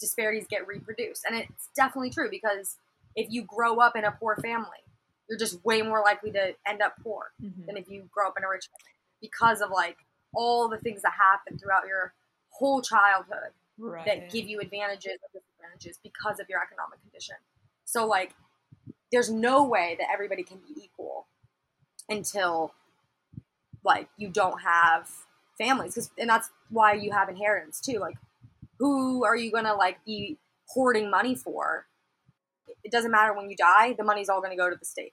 disparities get reproduced. And it's definitely true because if you grow up in a poor family you're just way more likely to end up poor Mhm. than if you grow up in a rich family because of like all the things that happen throughout your whole childhood Right. that give you advantages or disadvantages because of your economic condition. So like there's no way that everybody can be equal until like you don't have families 'Cause- and that's why you have inheritance too like who are you going to like be hoarding money for it doesn't matter when you die the money's all going to go to the state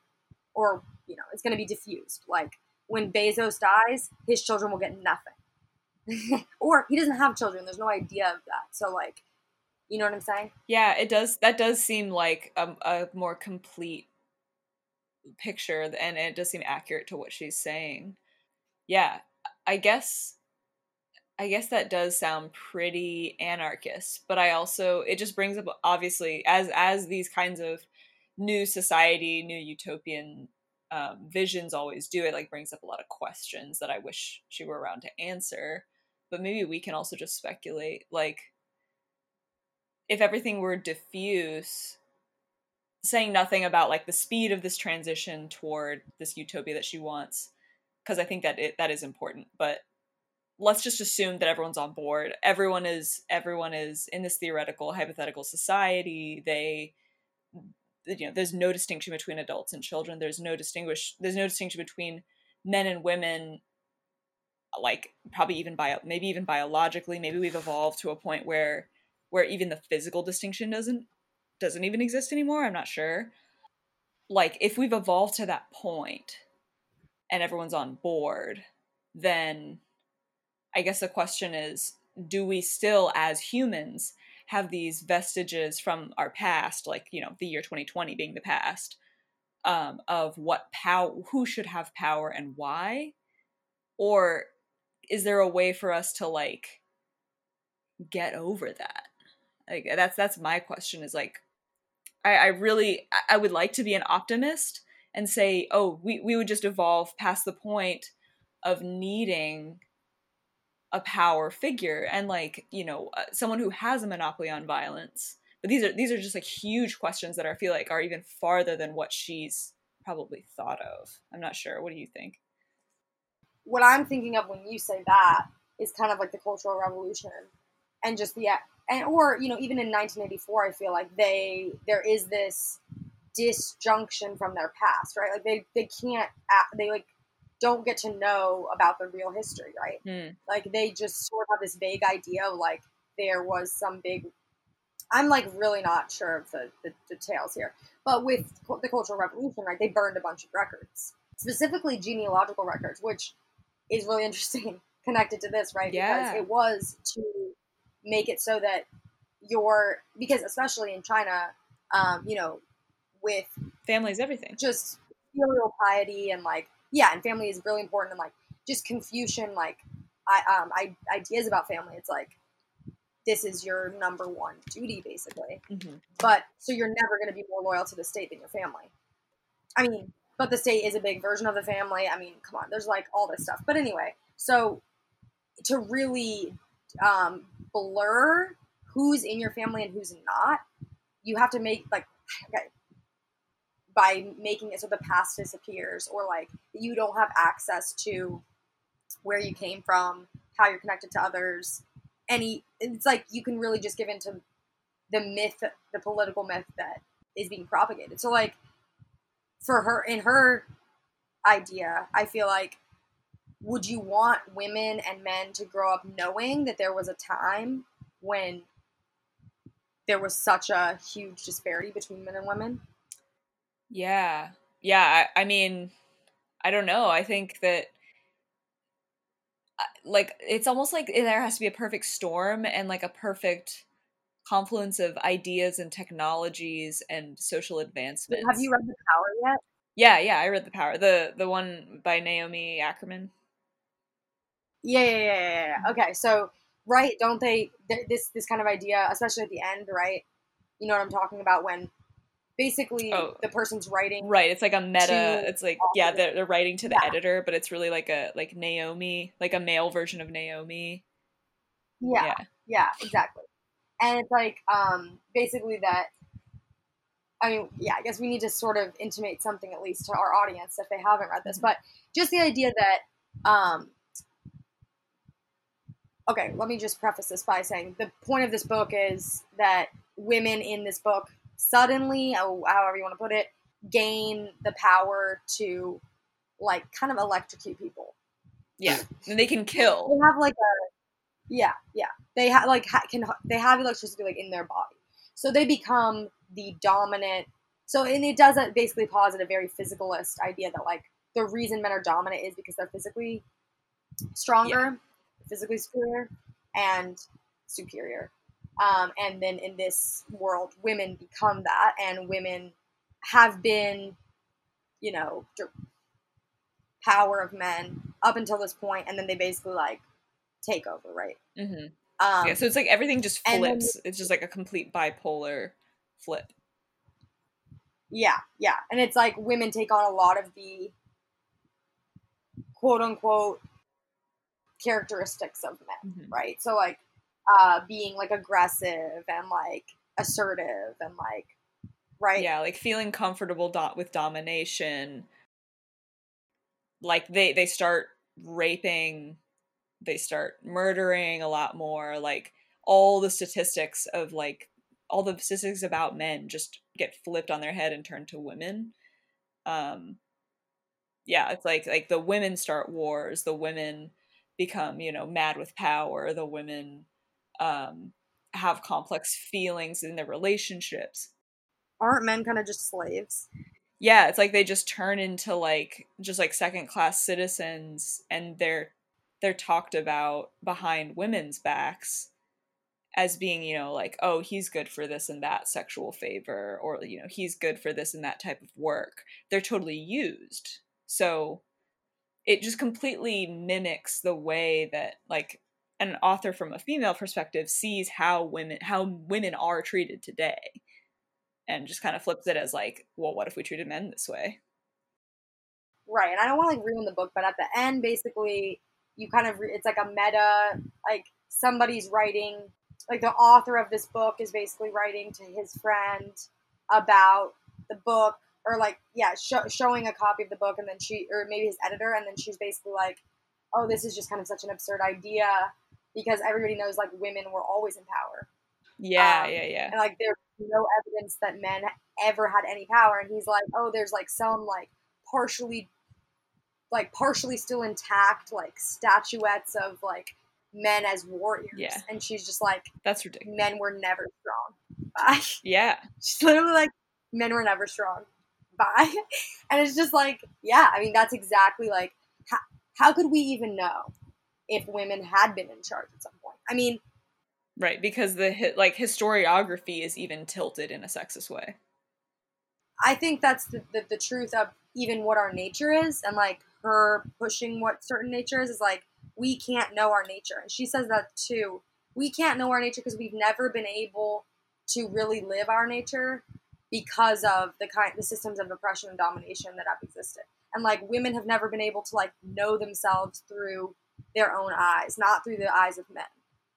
or you know it's going to be diffused like when bezos dies his children will get nothing [LAUGHS] or he doesn't have children there's no idea of that so like you know what i'm saying Yeah, it does. That does seem like a, a more complete picture, and it does seem accurate to what she's saying. Yeah, I guess. I guess that does sound pretty anarchist, but I also it just brings up obviously as as these kinds of new society, new utopian um, visions always do. It like brings up a lot of questions that I wish she were around to answer. But maybe we can also just speculate, like if everything were diffuse saying nothing about like the speed of this transition toward this utopia that she wants because i think that it that is important but let's just assume that everyone's on board. Everyone is everyone is in this theoretical hypothetical society. They you know there's no distinction between adults and children. There's no distinguish there's no distinction between men and women like probably even bio maybe even biologically. Maybe we've evolved to a point where where even the physical distinction doesn't doesn't even exist anymore. I'm not sure. Like if we've evolved to that point and everyone's on board then i guess the question is do we still as humans have these vestiges from our past like you know the year 2020 being the past um, of what power who should have power and why? Or is there a way for us to like get over that? Like that's that's my question is like i i really I- would like to be an optimist and say oh we, we would just evolve past the point of needing a power figure. And like you know uh, someone who has a monopoly on violence. But these are these are just like huge questions that i feel like are even farther than what she's probably thought of. I'm not sure. What do you think? What I'm thinking of when you say that is kind of like the Cultural Revolution and just the and or you know even in 1984 I feel like they there is this disjunction from their past right? Like they they can't they like don't get to know about the real history right Hmm. like they just sort of have this vague idea of like there was some big I'm like really not sure of the, the details here but with the Cultural Revolution right they burned a bunch of records specifically genealogical records which is really [LAUGHS] interesting connected to this, right? Yeah. Because it was to make it so that your because especially in China, um, you know, with families everything just filial piety and like yeah, and family is really important and like just Confucian like I um I, ideas about family. It's like this is your number one duty basically. Mhm. But so you're never going to be more loyal to the state than your family. I mean, but the state is a big version of the family. I mean, come on, there's like all this stuff. But anyway, so to really um, blur who's in your family and who's not, you have to make like [SIGHS] okay, by making it so the past disappears or like you don't have access to where you came from, how you're connected to others. Any, it's like you can really just give into the myth, the political myth that is being propagated. So like for her in her idea, I feel like would you want women and men to grow up knowing that there was a time when there was such a huge disparity between men and women? Yeah. Yeah. I, I mean, I don't know. I think that, uh, like, it's almost like there has to be a perfect storm and, like, a perfect confluence of ideas and technologies and social advancements. Have you read The Power yet? Yeah, yeah, I read The Power. The the one by Naomi Alderman. Yeah, yeah, yeah, yeah, yeah. Okay, so right, don't they th- this this kind of idea, especially at the end, right? You know what I'm talking about when basically Oh. the person's writing Right, it's like a meta. It's like yeah, they're, they're writing to the Yeah. editor, but it's really like a like Naomi, like a male version of Naomi. yeah, Yeah. Yeah, exactly. And it's like um, basically that. I mean, yeah, I guess we need to sort of intimate something at least to our audience if they haven't read this. But just the idea that um, okay, let me just preface this by saying the point of this book is that women in this book suddenly, oh, however you want to put it, gain the power to like kind of electrocute people. Yeah, and they can kill. They have like a yeah, yeah. They have like ha- can they have electricity like in their body, so they become the dominant. So and it does uh, basically posit a very physicalist idea that like the reason men are dominant is because they're physically stronger, physically superior, and superior. Um, and then in this world, women become that, and women have been, you know, power of men up until this point, and then they basically like take over, right? hmm Um, yeah, so it's like everything just and then- flips. it's just like a complete bipolar flip. Yeah, yeah. And it's like women take on a lot of the quote unquote characteristics of men, Mhm. right? So like uh being like aggressive and like assertive and like right? Yeah, like feeling comfortable do- with domination. Like they they start raping, they start murdering a lot more. Like all the statistics of like all the statistics about men just get flipped on their head and turned to women. Um yeah, it's like like the women start wars, the women become, you know, mad with power, the women um have complex feelings in their relationships. Aren't men kind of just slaves? yeah it's like they just turn into like just like second class citizens and they're they're talked about behind women's backs as being you know like oh he's good for this and that sexual favor or you know he's good for this and that type of work. They're totally used. So it just completely mimics the way that like an author from a female perspective sees how women how women are treated today and just kind of flips it as like, well, what if we treated men this way? Right. And I don't want to like ruin the book, but at the end, basically, you kind of re- it's like a meta, like somebody's writing, like the author of this book is basically writing to his friend about the book, or like yeah, sho- showing a copy of the book, and then she, or maybe his editor, and then she's basically like, oh, this is just kind of such an absurd idea because everybody knows like women were always in power Yeah, Um, yeah, yeah. and like there's no evidence that men ever had any power and he's like oh there's like some like partially like partially still intact like statuettes of like men as warriors Yeah. and she's just like That's ridiculous. men were never strong [LAUGHS] bye Yeah. she's literally like men were never strong [LAUGHS] bye and it's just like yeah i mean that's exactly like how, how could we even know if women had been in charge at some point i mean Right, because the like historiography is even tilted in a sexist way. I think that's the, the, the truth of even what our nature is, and like her pushing what certain nature is, is like we can't know our nature. And she says that too. We can't know our nature because we've never been able to really live our nature because of the kind the systems of oppression and domination that have existed. And like women have never been able to like know themselves through their own eyes, not through the eyes of men.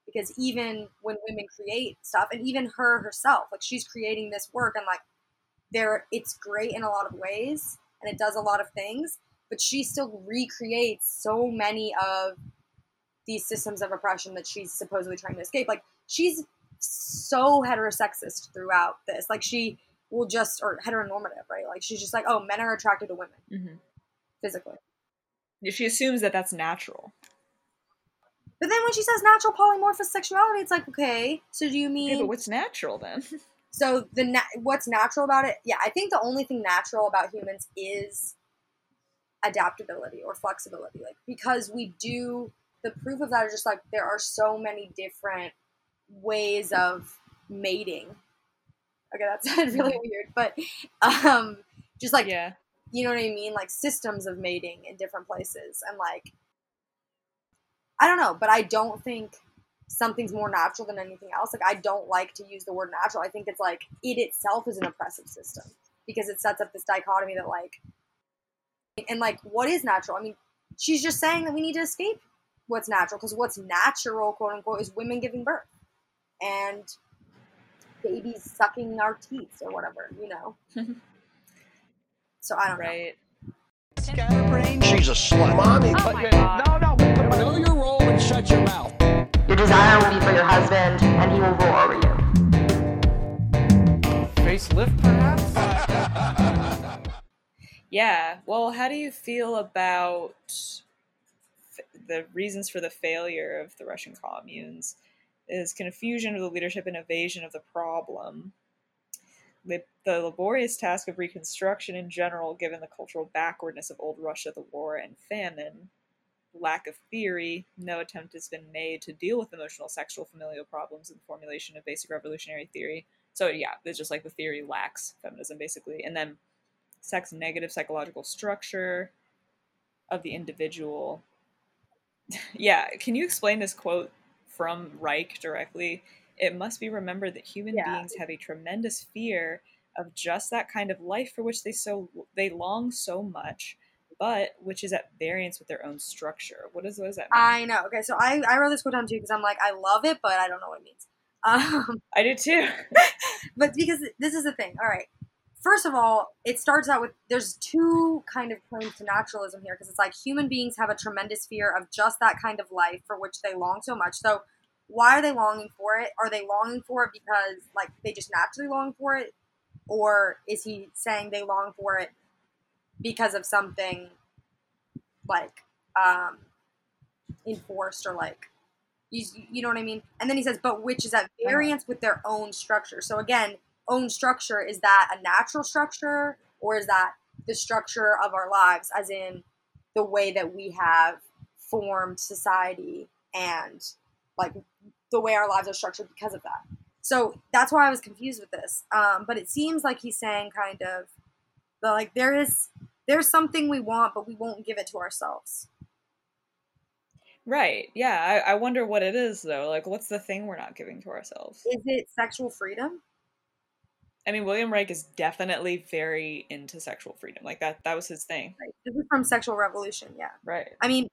Because even when women create stuff, and even her herself, like she's creating this work, and like there it's great in a lot of ways and it does a lot of things but she still recreates so many of these systems of oppression that she's supposedly trying to escape like she's so heterosexist throughout this like she will just or heteronormative right like she's just like oh men are attracted to women Mm-hmm. physically She assumes that that's natural. But then when she says natural polymorphous sexuality it's like okay so do you mean Okay, but what's natural then? [LAUGHS] So the na- what's natural about it? Yeah, I think the only thing natural about humans is adaptability or flexibility. Like because we do the proof of that is just like there are so many different ways of mating. Okay, that [LAUGHS] sounded really weird, but um just like yeah. you know what I mean? Like systems of mating in different places. And like, I don't know, but I don't think something's more natural than anything else. Like, I don't like to use the word natural. I think it's like it itself is an oppressive system because it sets up this dichotomy that, like, and like, what is natural? I mean, she's just saying that we need to escape what's natural because what's natural, quote unquote, is women giving birth and babies sucking our teeth or whatever, you know? [LAUGHS] so I don't know. Right. Scatterbrain. She's a slut. Mommy. Oh my god. No, no. Know your role and shut your mouth. Your desire will be for your husband, and he will rule over you. Facelift, perhaps? [LAUGHS] Yeah. Well, how do you feel about f- the reasons for the failure of the Russian communes? Is confusion of the leadership and evasion of the problem. The, the laborious task of reconstruction in general, given the cultural backwardness of old Russia, the war and famine, lack of theory, no attempt has been made to deal with emotional, sexual, familial problems in the formulation of basic revolutionary theory. So yeah, it's just like the theory lacks feminism basically, and then sex negative psychological structure of the individual. [LAUGHS] yeah, can you explain this quote from Reich directly? It must be remembered that human Yeah. beings have a tremendous fear of just that kind of life for which they so they long so much, but which is at variance with their own structure. What is what does that mean? I know. Okay, so I, I wrote this quote down too because I'm like, I love it, but I don't know what it means. Um, [LAUGHS] I do too. [LAUGHS] but because this is the thing. All right. First of all, it starts out with there's two kind of claims to naturalism here because it's like human beings have a tremendous fear of just that kind of life for which they long so much. So, why are they longing for it? Are they longing for it because like they just naturally long for it, or is he saying they long for it because of something like um, enforced or like you, you know what I mean? And then he says, but which is at variance with their own structure. So again, own structure is that a natural structure or is that the structure of our lives, as in the way that we have formed society and like the way our lives are structured because of that. So that's why I was confused with this. Um, but it seems like he's saying kind of the, like there is there's something we want, but we won't give it to ourselves. right. Yeah. I, I wonder what it is though. Like, what's the thing we're not giving to ourselves? Is it sexual freedom? I mean, William Reich is definitely very into sexual freedom. Like that. That was his thing. Right. This is from Sexual Revolution, yeah. Right. I mean,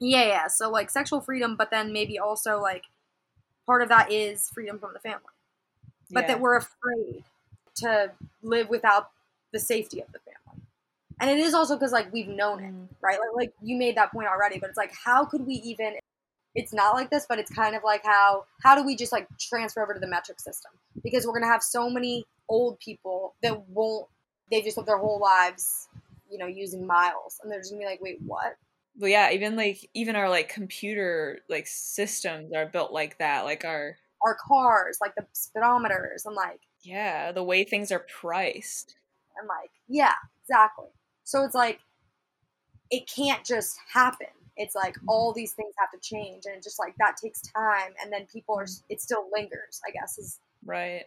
yeah, yeah. So like sexual freedom, but then maybe also like part of that is freedom from the family, but Yeah. that we're afraid to live without the safety of the family. And it is also because like we've known it, mm. right? Like, like you made that point already, but it's like how could we even? It's not like this, but it's kind of like how how do we just like transfer over to the metric system? Because we're gonna have so many old people that won't. They just live their whole lives, you know, using miles, and they're just gonna be like, wait, what? But yeah, even like even our like computer like systems are built like that. Like our our cars, like the speedometers, and like yeah, the way things are priced. and like yeah, exactly. So it's like it can't just happen. It's like all these things have to change, and just like that takes time, and then people are it still lingers. I guess is Right.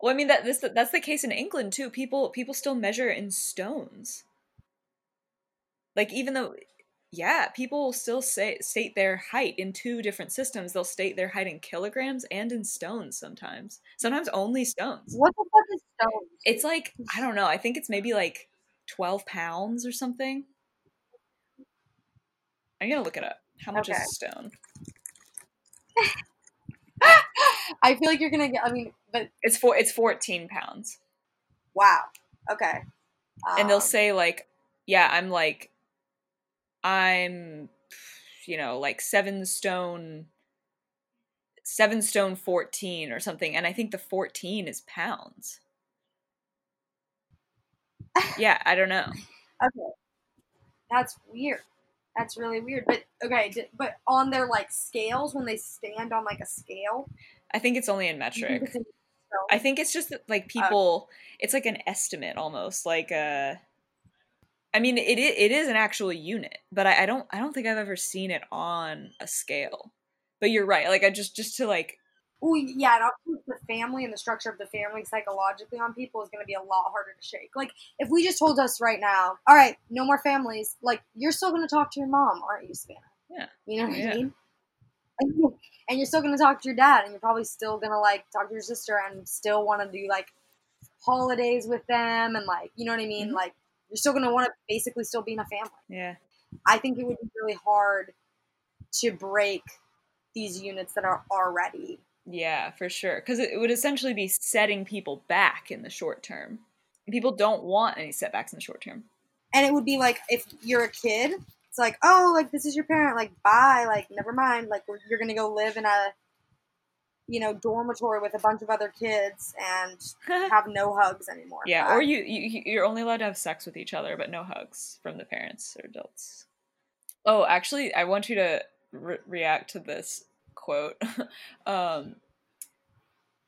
Well, I mean that this that's the case in England too. People people still measure in stones. Like even though yeah, people still say state their height in two different systems. They'll state their height in kilograms and in stones sometimes. Sometimes only stones. what the fuck is stone? It's like I don't know. I think it's maybe like 12 pounds or something. I'm to look it up. How much Okay. is a stone? [LAUGHS] I feel like you're gonna get. I mean, but It's for it's 14 pounds. wow. Okay. and they'll Um, say like yeah i'm like i'm you know like seven stone seven stone 14 or something and i think the 14 is pounds yeah i don't know [LAUGHS] Okay. That's weird. That's really weird. But okay, but on their like scales when they stand on like a scale, i think it's only in metric it's in stone? i think it's just that, like people it's like an estimate almost like uh i mean it, it is an actual unit but I, I don't i don't think i've ever seen it on a scale but you're right like i just just to like Oh yeah, and also the family and the structure of the family psychologically on people is going to be a lot harder to shake. Like if we just told us right now, all right, no more families, like you're still going to talk to your mom, aren't you, Savannah? Yeah. You know what Yeah. I mean? [LAUGHS] And you're still going to talk to your dad, and you're probably still going to like talk to your sister, and still want to do like holidays with them, and like you know what I mean? Mhm. Like you're still going to want to basically still be in a family. yeah I think it would be really hard to break these units that are already Yeah, for sure. Because it, would essentially be setting people back in the short term. People don't want any setbacks in the short term. and it would be like if you're a kid it's like, oh, like this is your parent, like bye, like never mind, like you're gonna go live in a, you know, dormitory with a bunch of other kids and [LAUGHS] have no hugs anymore. Yeah, or you, you you're only allowed to have sex with each other, but no hugs from the parents or adults. Oh, actually, I want you to re- react to this quote. [LAUGHS] um,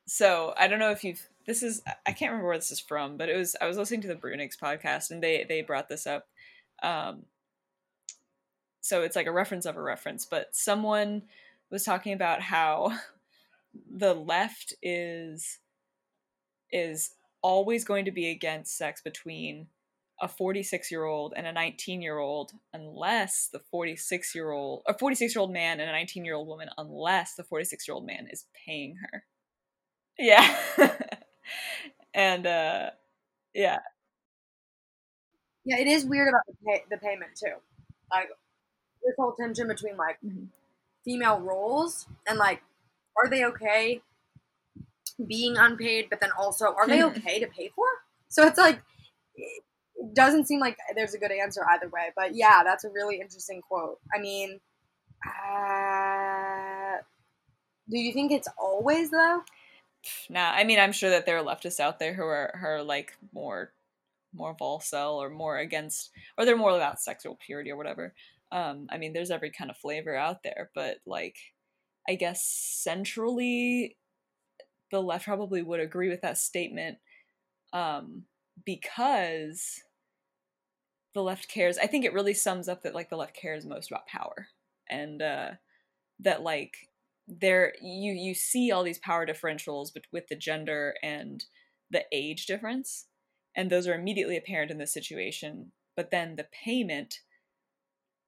so I don't know if you've. This is I can't remember where this is from, but it was I was listening to the Brunix podcast and they they brought this up. Um, so it's like a reference of a reference, but someone was talking about how [LAUGHS] the left is is always going to be against sex between a 46 year old and a 19 year old unless the 46 year old a 46 year old man and a 19 year old woman unless the 46 year old man is paying her yeah [LAUGHS] and uh yeah Yeah, it is weird about the, pay, the payment too. Like this whole tension between like Mhm. female roles and like, are they okay being unpaid, but then also are they okay to pay for? So it's like it doesn't seem like there's a good answer either way. But yeah, that's a really interesting quote. I mean, uh, do you think it's always though? nah i mean i'm sure that there are leftists out there who are who are like more more volcel or more against or they're more about sexual purity or whatever um i mean there's every kind of flavor out there but like i guess centrally the left probably would agree with that statement um because the left cares i think it really sums up that like the left cares most about power and uh that like there you you see all these power differentials but with the gender and the age difference and those are immediately apparent in this situation but then the payment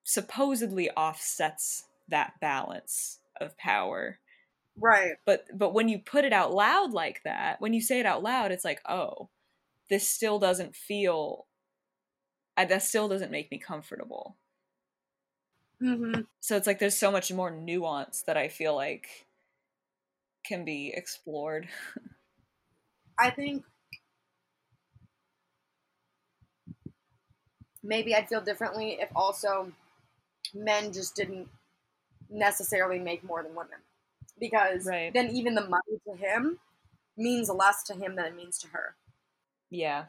supposedly offsets that balance of power Right. but but when you put it out loud like that when you say it out loud it's like oh this still doesn't feel I, that still doesn't make me comfortable Mm-hmm. so it's like there's so much more nuance that i feel like can be explored [LAUGHS] I think maybe I'd feel differently if also men just didn't necessarily make more than women. Because Right. then even the money to him means less to him than it means to her. yeah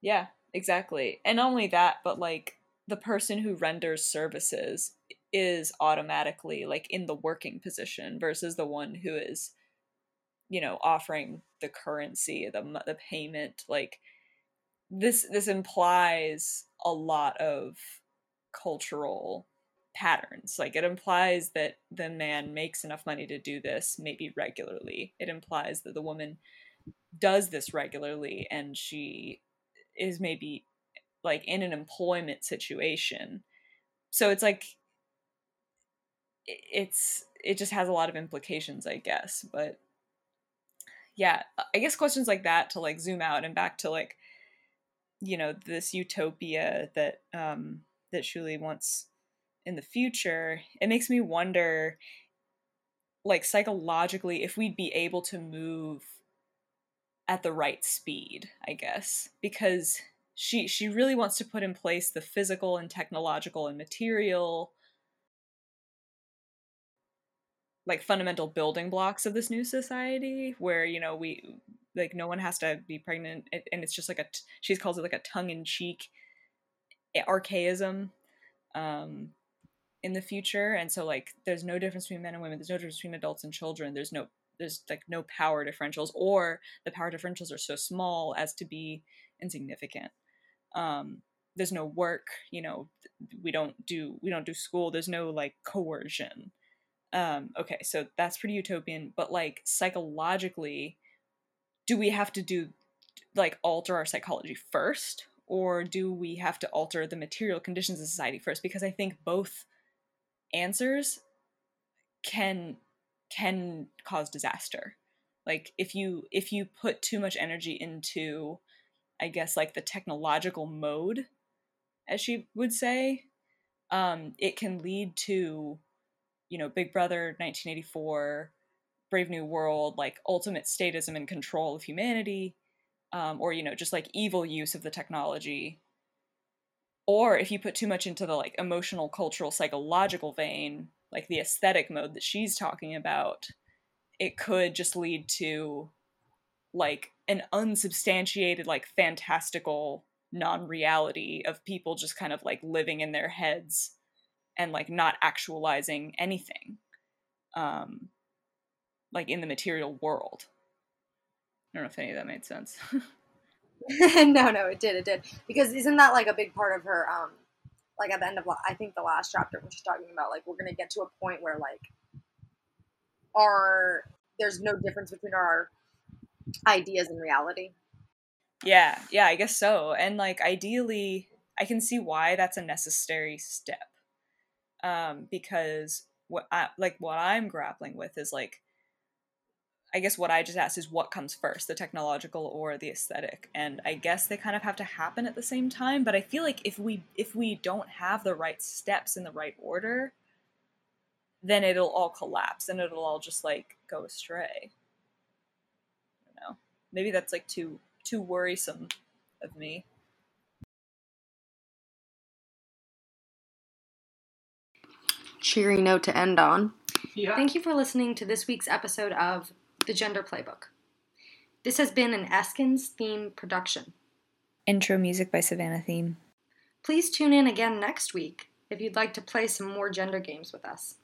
yeah exactly and only that but like the person who renders services is automatically like in the working position versus the one who is you know offering the currency the the payment like this this implies a lot of cultural patterns. Like it implies that the man makes enough money to do this maybe regularly. It implies that the woman does this regularly and she is maybe like in an employment situation. So it's like it's it just has a lot of implications i guess. But yeah i guess questions like that to like zoom out and back to like you know this utopia that um that Shulie wants in the future it makes me wonder like psychologically if we'd be able to move at the right speed i guess because she she really wants to put in place the physical and technological and material like fundamental building blocks of this new society where you know we like no one has to be pregnant and it's just like a she calls it like a tongue-in-cheek archaism um in the future and so like there's no difference between men and women there's no difference between adults and children there's no there's like no power differentials or the power differentials are so small as to be insignificant. Um there's no work you know we don't do we don't do school there's no like coercion. Um okay so that's pretty utopian but like psychologically do we have to do like alter our psychology first or do we have to alter the material conditions of society first? Because i think both answers can can cause disaster. Like if you if you put too much energy into i guess like the technological mode as she would say um it can lead to you know big brother 1984 brave new world like ultimate statism and control of humanity um, or you know just like evil use of the technology or if you put too much into the like emotional cultural psychological vein like the aesthetic mode that she's talking about it could just lead to like an unsubstantiated like fantastical non-reality of people just kind of like living in their heads and like not actualizing anything um like in the material world. I don't know if any of that made sense [LAUGHS] [LAUGHS] no, no, it did, it did. Because isn't that like a big part of her? Um, like at the end of, I think the last chapter when she's talking about like we're gonna get to a point where like our there's no difference between our ideas and reality. Yeah, yeah, I guess so. And like ideally, I can see why that's a necessary step. Um, because what I like what I'm grappling with is like I guess what I just asked is what comes first, the technological or the aesthetic? And I guess they kind of have to happen at the same time, but I feel like if we if we don't have the right steps in the right order, then it'll all collapse and it'll all just like go astray. I don't know. Maybe that's like too too worrisome of me. Cheery note to end on. Yeah. Thank you for listening to this week's episode of The Gender Playbook. This has been an Eskins theme production. Intro music by Savannah Theme. Please tune in again next week if you'd like to play some more gender games with us.